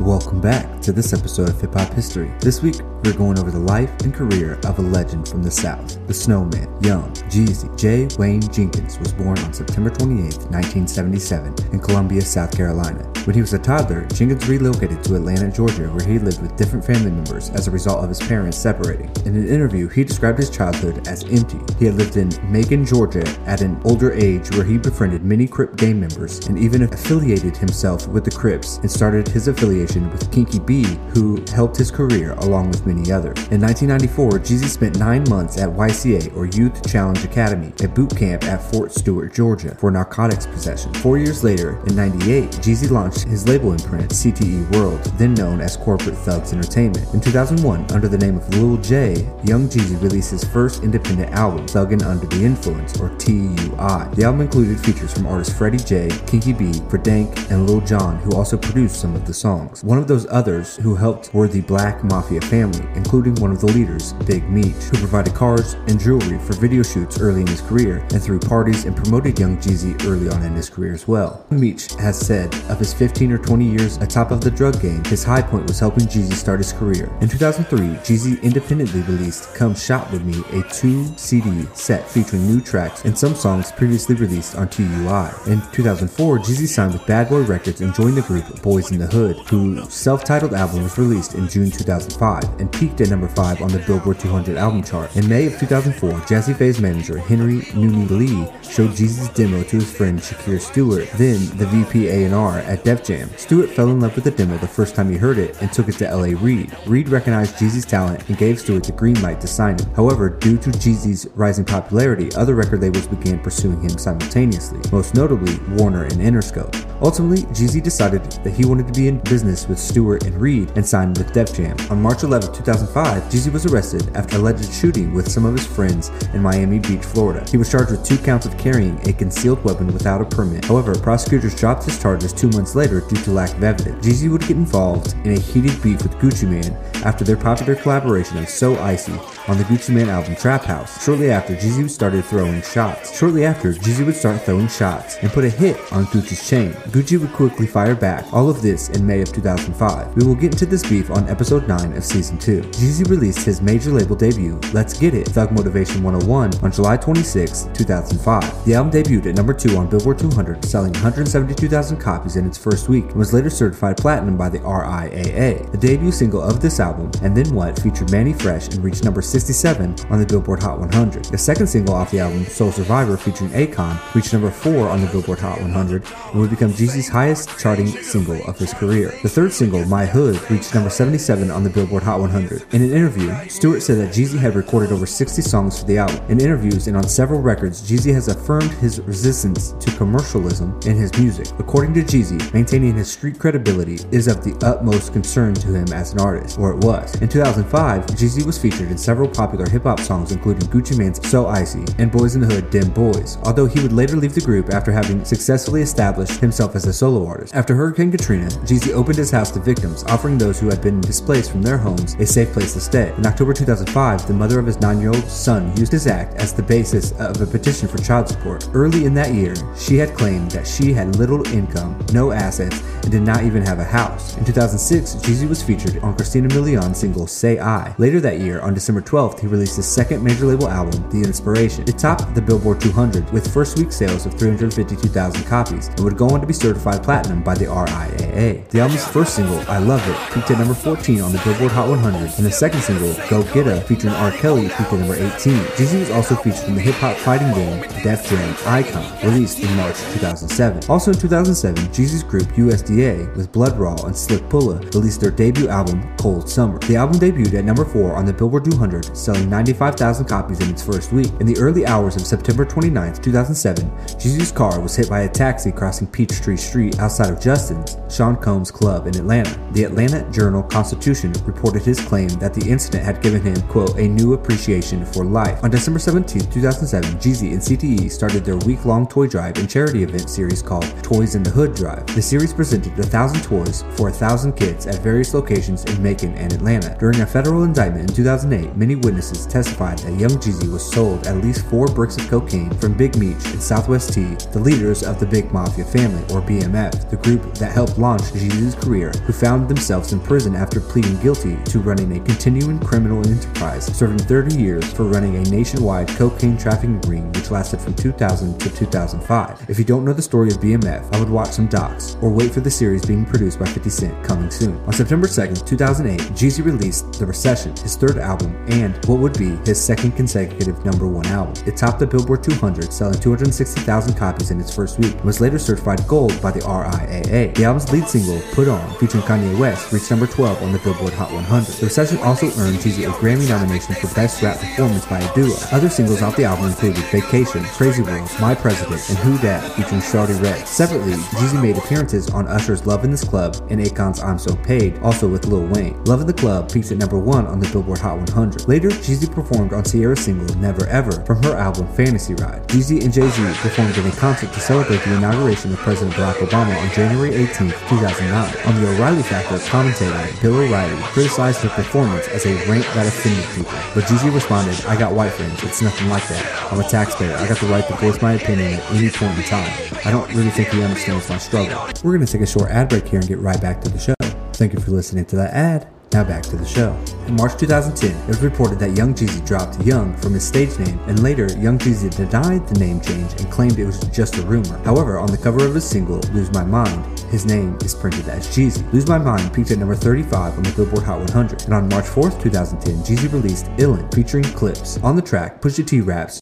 Welcome back to this episode of Hip Hop History. This week, we're going over the life and career of a legend from the South, the Snowman, Young Jeezy. Jay Wayne Jenkins was born on September 28, 1977, in Columbia, South Carolina. When he was a toddler, Jenkins relocated to Atlanta, Georgia, where he lived with different family members as a result of his parents separating. In an interview, he described his childhood as empty. He had lived in Macon, Georgia, at an older age where he befriended many Crip gang members and even affiliated himself with the Crips and started his affiliation with Kinky B, who helped his career along with many others. In 1994, Jeezy spent nine months at YCA or Youth Challenge Academy, a boot camp at Fort Stewart, Georgia, for narcotics possession. Four years later, in 98, Jeezy launched his label imprint, CTE World, then known as Corporate Thugs Entertainment. In 2001, under the name of Lil J, Young Jeezy released his first independent album, Thuggin' Under the Influence, or TUI. The album included features from artists Freddie J, Kinky B, Verdank, and Lil Jon, who also produced some of the songs. One of those others who helped were the Black Mafia family, including one of the leaders, Big Meech, who provided cars and jewelry for video shoots early in his career and threw parties and promoted Young Jeezy early on in his career as well. Meech has said of his 15 or 20 years atop of the drug game, his high point was helping Jeezy start his career. In 2003, Jeezy independently released Come Shop With Me, a two CD set featuring new tracks and some songs previously released on TUI. In 2004, Jeezy signed with Bad Boy Records and joined the group Boys in the Hood, whose self-titled album was released in June 2005 and peaked at number 5 on the Billboard 200 album chart. In May of 2004, Jazze Pha's manager Henry Nooney Lee showed Jeezy's demo to his friend Shakir Stewart, then the VP A&R at Def Jam. Stewart fell in love with the demo the first time he heard it and took it to LA Reid. Reid recognized Jeezy's talent and gave Stewart the green light to sign him. However, due to Jeezy's rising popularity, other record labels began pursuing him simultaneously, most notably Warner and Interscope. Ultimately, Jeezy decided that he wanted to be in business with Stewart and Reid and signed with Def Jam. On March 11, 2005, Jeezy was arrested after alleged shooting with some of his friends in Miami Beach, Florida. He was charged with two counts of carrying a concealed weapon without a permit. However, prosecutors dropped his charges two months later due to lack of evidence. Jeezy would get involved in a heated beef with Gucci Mane after their popular collaboration of So Icy on the Gucci Mane album Trap House. Shortly after, Jeezy started throwing shots. Shortly after, Jeezy would start throwing shots and put a hit on Gucci's chain. Gucci would quickly fire back. All of this in May of 2005. We will get into this beef on episode 9 of season 2. Jeezy released his major label debut, Let's Get It, Thug Motivation 101, on July 26, 2005. The album debuted at number 2 on Billboard 200, selling 172,000 copies in its first week, and was later certified platinum by the RIAA. The debut single of this album, And Then What, featured Mannie Fresh and reached number 67 on the Billboard Hot 100. The second single off the album, Soul Survivor, featuring Akon, reached number 4 on the Billboard Hot 100 and would become Jeezy's highest charting single of his career. The third single, My Hood, reached number 77 on the Billboard Hot 100. In an interview, Stewart said that Jeezy had recorded over 60 songs for the album. In interviews and on several records, Jeezy has affirmed his resistance to commercialism in his music. According to Jeezy, maintaining his street credibility is of the utmost concern to him as an artist, or it was. In 2005, Jeezy was featured in several popular hip hop songs, including Gucci Mane's So Icy and Boys in the Hood Dem Boyz, although he would later leave the group after having successfully established himself as a solo artist. After Hurricane Katrina, Jeezy opened his house to victims, offering those who had been displaced from their homes a safe place to stay. In October 2005, the mother of his nine year old son used his act as the basis of a petition for child support. Early in that year, she had claimed that she had little income, no assets, and did not even have a house. In 2006, Jeezy was featured on Christina Milian's single Say I. Later that year, on December 12th, he released his second major label album, The Inspiration. It topped the Billboard 200 with first week sales of 352,000 copies and would go on to be certified platinum by the RIAA. The album's first single, I Love It, peaked at number 14 on the Billboard Hot 100, and the second single, Go Getta, featuring R. Kelly, peaked at number 18. Jeezy was also featured in the hip hop fighting game Def Jam Icon, released in March 2007. Also in 2007, Jeezy's group USDA with Blood Raw and Slick Pulla released their debut album Cold Summer. The album debuted at number 4 on the Billboard 200, selling 95,000 copies in its first week. In the early hours of September 29, 2007, Jeezy's car was hit by a taxi crossing Peachtree Street outside of Justin's, Sean Combs Club in Atlanta. The Atlanta Journal Constitution reported his claim that the incident had given him, quote, a new appreciation for life. On December 17, 2007, Jeezy and CTE started their week-long toy drive and charity event series called Toys in the Hood Drive. The series presented a thousand toys for a thousand kids at various locations in Macon and Atlanta. During a federal indictment in 2008, many witnesses testified that young Jeezy was sold at least four bricks of cocaine from Big Meech and Southwest T, the leaders of the Big Mafia family. Or BMF, the group that helped launch Jeezy's career, who found themselves in prison after pleading guilty to running a continuing criminal enterprise, serving 30 years for running a nationwide cocaine trafficking ring which lasted from 2000 to 2005. If you don't know the story of BMF, I would watch some docs or wait for the series being produced by 50 Cent coming soon. On September 2nd, 2008, Jeezy released The Recession, his third album, and what would be his second consecutive number one album. It topped the Billboard 200, selling 260,000 copies in its first week, and was later certified gold by the RIAA. The album's lead single, Put On, featuring Kanye West, reached number 12 on the Billboard Hot 100. The session also earned Jeezy a Grammy nomination for Best Rap Performance by a Duo. Other singles off the album included Vacation, Crazy World, My President, and Who Dat, featuring Shawty Redd. Separately, Jeezy made appearances on Usher's Love in This Club and Akon's I'm So Paid, also with Lil Wayne. Love in the Club peaked at number 1 on the Billboard Hot 100. Later, Jeezy performed on Ciara's single Never Ever from her album Fantasy Ride. Jeezy and Jay-Z performed in a concert to celebrate the inauguration of President Barack Obama on January 18, 2009. On the O'Reilly Factor, commentator Bill O'Reilly criticized her performance as a rant that offended people, but Jeezy responded, I got white friends, it's nothing like that. I'm a taxpayer, I got the right to voice my opinion at any point in time. I don't really think he understands my struggle. We're going to take a short ad break here and get right back to the show. Thank you for listening to that ad. Now back to the show. In March 2010, it was reported that Young Jeezy dropped Young from his stage name, and later Young Jeezy denied the name change and claimed it was just a rumor. However, on the cover of his single, Lose My Mind, his name is printed as Jeezy. Lose My Mind peaked at number 35 on the Billboard Hot 100, and on March 4th, 2010, Jeezy released Illin, featuring Clipse. On the track, Pusha T raps,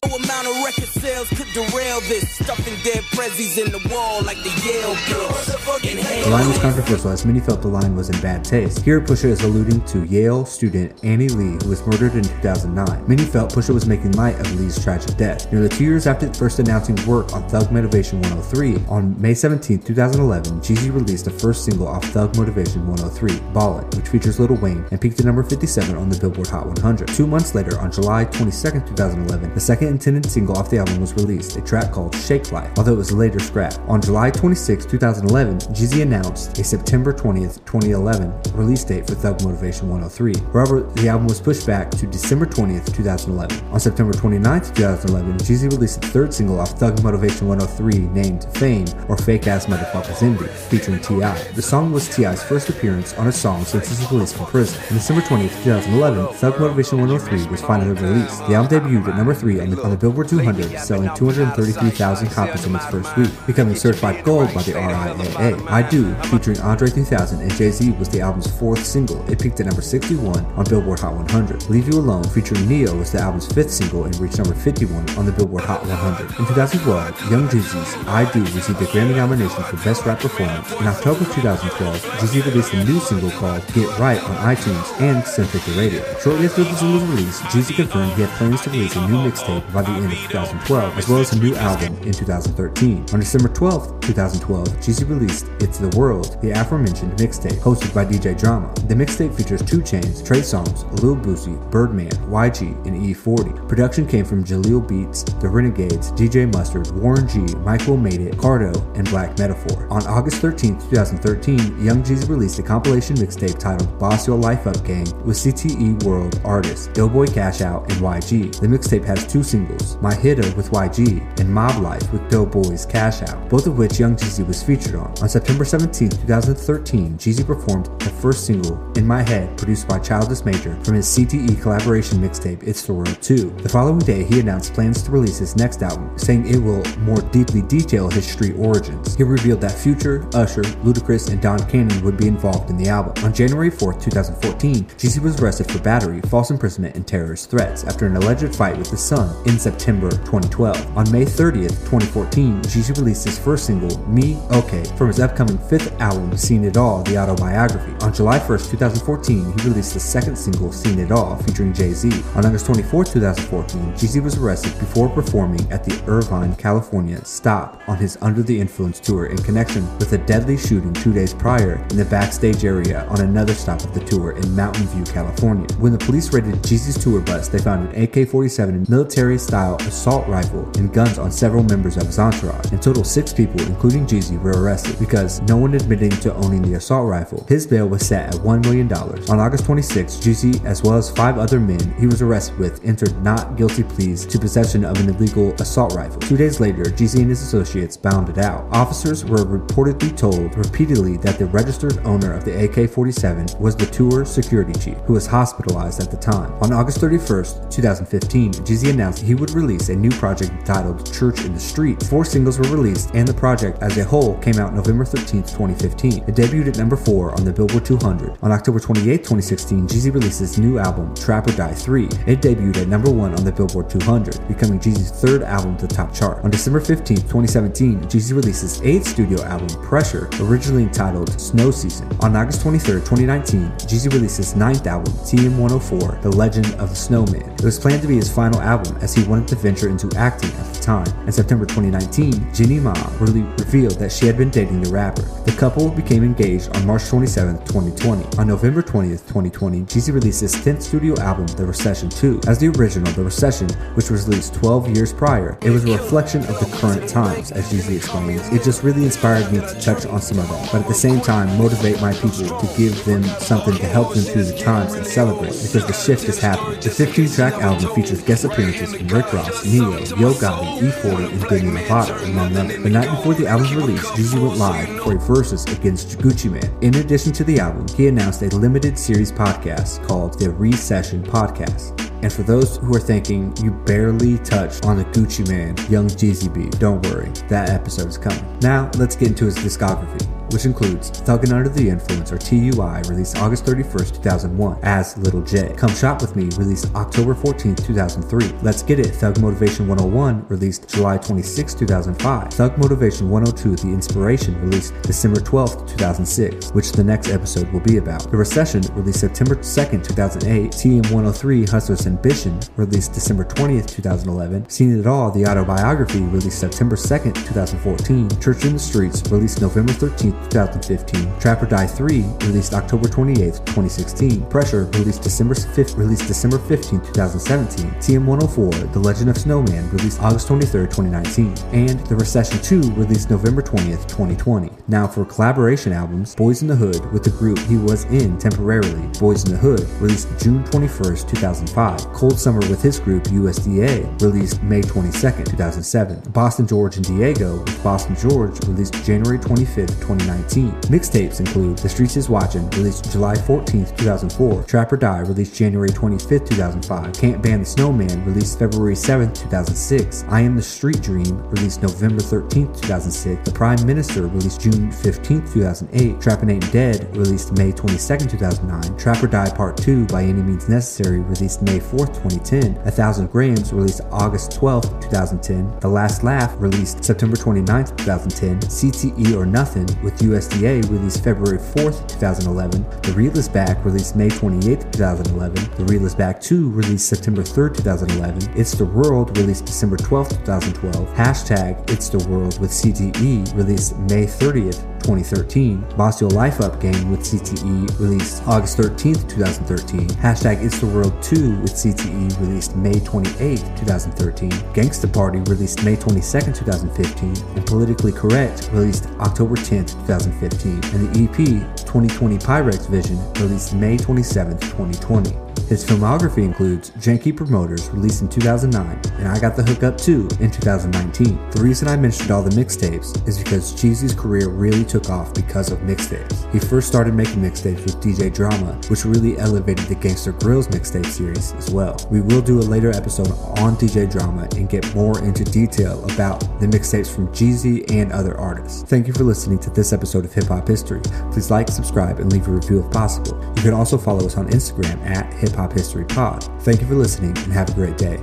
could derail this. Stuffing dead prezzies in the wall like the Yale girls. The line was controversial as many felt the line was in bad taste. Here, Pusha is alluding to Yale student Annie Le, who was murdered in 2009. Many felt Pusha was making light of Le's tragic death. Nearly two years after first announcing work on Thug Motivation 103, on May 17, 2011, Jeezy released the first single off Thug Motivation 103, Ballin', which features Lil Wayne and peaked at number 57 on the Billboard Hot 100. Two months later, on July 22, 2011, the second intended single off the album was released, a track called Shake Life, although it was later scrapped. On July 26, 2011, Jeezy announced a September 20th, 2011 release date for Thug Motivation 103. However, the album was pushed back to December 20th, 2011. On September 29th, 2011, Jeezy released the third single off Thug Motivation 103 named Fame or Fake Ass Motherfuckers Envy, featuring T.I. The song was T.I.'s first appearance on a song since his release from prison. On December 20th, 2011, Thug Motivation 103 was finally released. The album debuted at number 3 on the, on the Billboard 200, selling 233,000 copies in its first week, becoming certified gold by the RIAA. I Do, featuring Andre 3000 and Jay-Z, was the album's fourth single. It peaked at number 61 on Billboard Hot 100. Leave You Alone, featuring Ne-Yo, was the album's fifth single and reached number 51 on the Billboard Hot 100. In 2012, Young Jeezy's I Do received a Grammy nomination for Best Rap Performance. In October 2012, Jeezy released a new single called Get Right on iTunes and sent it to radio. Shortly after the single's release, Jeezy confirmed he had plans to release a new mixtape by the end of 2012, as well as a new album in 2013. On December 12, 2012, Jeezy released It's the World, the aforementioned mixtape, hosted by DJ Drama. The mixtape features 2 Chainz, Trey Songz, Lil Boosie, Birdman, YG, and E40. Production came from Jahlil Beats, The Renegades, DJ Mustard, Warren G, Michael Made It, Cardo, and Black Metaphor. On August 13, 2013, Young Jeezy released a compilation mixtape titled Boss Your Life Up Gang with CTE World artists Doughboy Cash Out and YG. The mixtape has two singles, My Hitter with YG and Mob Life with Doughboy's Cash Out, both of which Young Jeezy was featured on. On September 17, 2013, Jeezy performed the first single, In My Head, produced by Childish Major, from his CTE collaboration mixtape It's the World 2. The following day, he announced plans to release his next album, saying it will more deeply detail his street origins. He revealed that Future, Usher, Ludacris, and Don Cannon would be involved in the album. On January 4, 2014, Jeezy was arrested for battery, false imprisonment, and terrorist threats after an alleged fight with his son in September 2012. On May 30th, 2014, Jeezy released his first single, Me Okay, from his upcoming fifth album, Seen It All, the autobiography. On July 1st, 2014, he released the second single, Seen It All, featuring Jay-Z. On August 24, 2014, Jeezy was arrested before performing at the Irvine, California stop on his Under the Influence tour in connection with a deadly shooting two days prior in the backstage area on another stop of the tour in Mountain View, California. When the police raided Jeezy's tour bus, they found an AK-47 military-style assault rifle rifle and guns on several members of his entourage. In total, six people, including Jeezy, were arrested because no one admitting to owning the assault rifle. His bail was set at $1 million. On August 26, Jeezy, as well as five other men he was arrested with, entered not guilty pleas to possession of an illegal assault rifle. Two days later, Jeezy and his associates bounded out. Officers were reportedly told repeatedly that the registered owner of the AK 47 was the tour security chief, who was hospitalized at the time. On August 31, 2015, Jeezy announced he would release a new entitled Church in the Street. Four singles were released, and the project as a whole came out November 13, 2015. It debuted at number 4 on the Billboard 200. On October 28, 2016, Jeezy released his new album, Trap or Die 3. It debuted at number 1 on the Billboard 200, becoming Jeezy's third album to top chart. On December 15, 2017, Jeezy released his eighth studio album, Pressure, originally entitled Snow Season. On August 23, 2019, Jeezy released his ninth album, TM104, The Legend of the Snowman. It was planned to be his final album as he wanted to venture into acting at the time. In September 2019, Jeannie Mai revealed that she had been dating the rapper. The couple became engaged on March 27, 2020. On November 20th, 2020, Jeezy released his 10th studio album, The Recession 2. As the original, The Recession, which was released 12 years prior, it was a reflection of the current times, as Jeezy explains. It just really inspired me to touch on some of that, but at the same time, motivate my people to give them something to help them through the times and celebrate, because the shift is happening. The 15 track album features guest appearances from Rick Ross, Ne-Yo, Yo Gotti, E40, and Demi Lovato, among others. The night before the album's release, Jeezy went live for a Verzuz against Gucci Mane. In addition to the album, he announced a limited series podcast called the Recession Podcast. And for those who are thinking you barely touched on the Gucci Mane, Young Jeezy beat, don't worry, that episode is coming. Now, let's get into his discography which includes Thuggin' Under the Influence or TUI, released August 31st, 2001, as Little J. Come Shop With Me, released October 14th, 2003. Let's Get It, Thug Motivation 101, released July 26, 2005. Thug Motivation 102, The Inspiration, released December 12th, 2006, which the next episode will be about. The Recession, released September 2nd, 2008. TM 103, Hustler's Ambition, released December 20th, 2011. Seen It All, The Autobiography, released September 2nd, 2014. Church in the Streets, released November 13th, 2015. Trap or Die 3, released October 28, 2016. Pressure, released December 5th, released December 15, 2017. TM104, The Legend of Snowman, released August 23, 2019. And The Recession 2, released November 20th, 2020. Now for collaboration albums, Boys in the Hood with the group he was in temporarily, Boys in the Hood, released June 21st, 2005. Cold Summer with his group USDA, released May 22nd, 2007. Boston George and Diego with Boston George, released January 25th, 2019. Mixtapes include The Streets Is Watching, released July 14, 2004. Trap or Die, released January 25, 2005. Can't Ban the Snowman, released February 7, 2006. I Am the Street Dream, released November 13, 2006. The Prime Minister, released June 15, 2008. Trappin' Ain't Dead, released May 22, 2009. Trap or Die Part 2, By Any Means Necessary, released May 4, 2010. A Thousand Grams, released August 12, 2010. The Last Laugh, released September 29, 2010. CTE or Nothing, with USDA, released February 4th, 2011. The Real Is Back, released May 28th, 2011. The Real Is Back 2, released September 3rd, 2011. It's the World, released December 12th, 2012. Hashtag It's the World with CTE, released May 30th, 2013. Boss Your Life Up game with CTE released August 13th, 2013. Hashtag It's the World 2 with CTE released May 28th, 2013. Gangsta Party released May 22nd, 2015. And Politically Correct released October 10th, 2015. And the EP 2020 Pyrex Vision released May 27th, 2020. His filmography includes Janky Promoters, released in 2009, and I Got the Hook Up 2 in 2019. The reason I mentioned all the mixtapes is because Jeezy's career really took off because of mixtapes. He first started making mixtapes with DJ Drama, which really elevated the Gangsta Grillz mixtape series as well. We will do a later episode on DJ Drama and get more into detail about the mixtapes from Jeezy and other artists. Thank you for listening to this episode of Hip Hop History. Please like, subscribe, and leave a review if possible. You can also follow us on Instagram at Hip Hop History Pod. Thank you for listening and have a great day.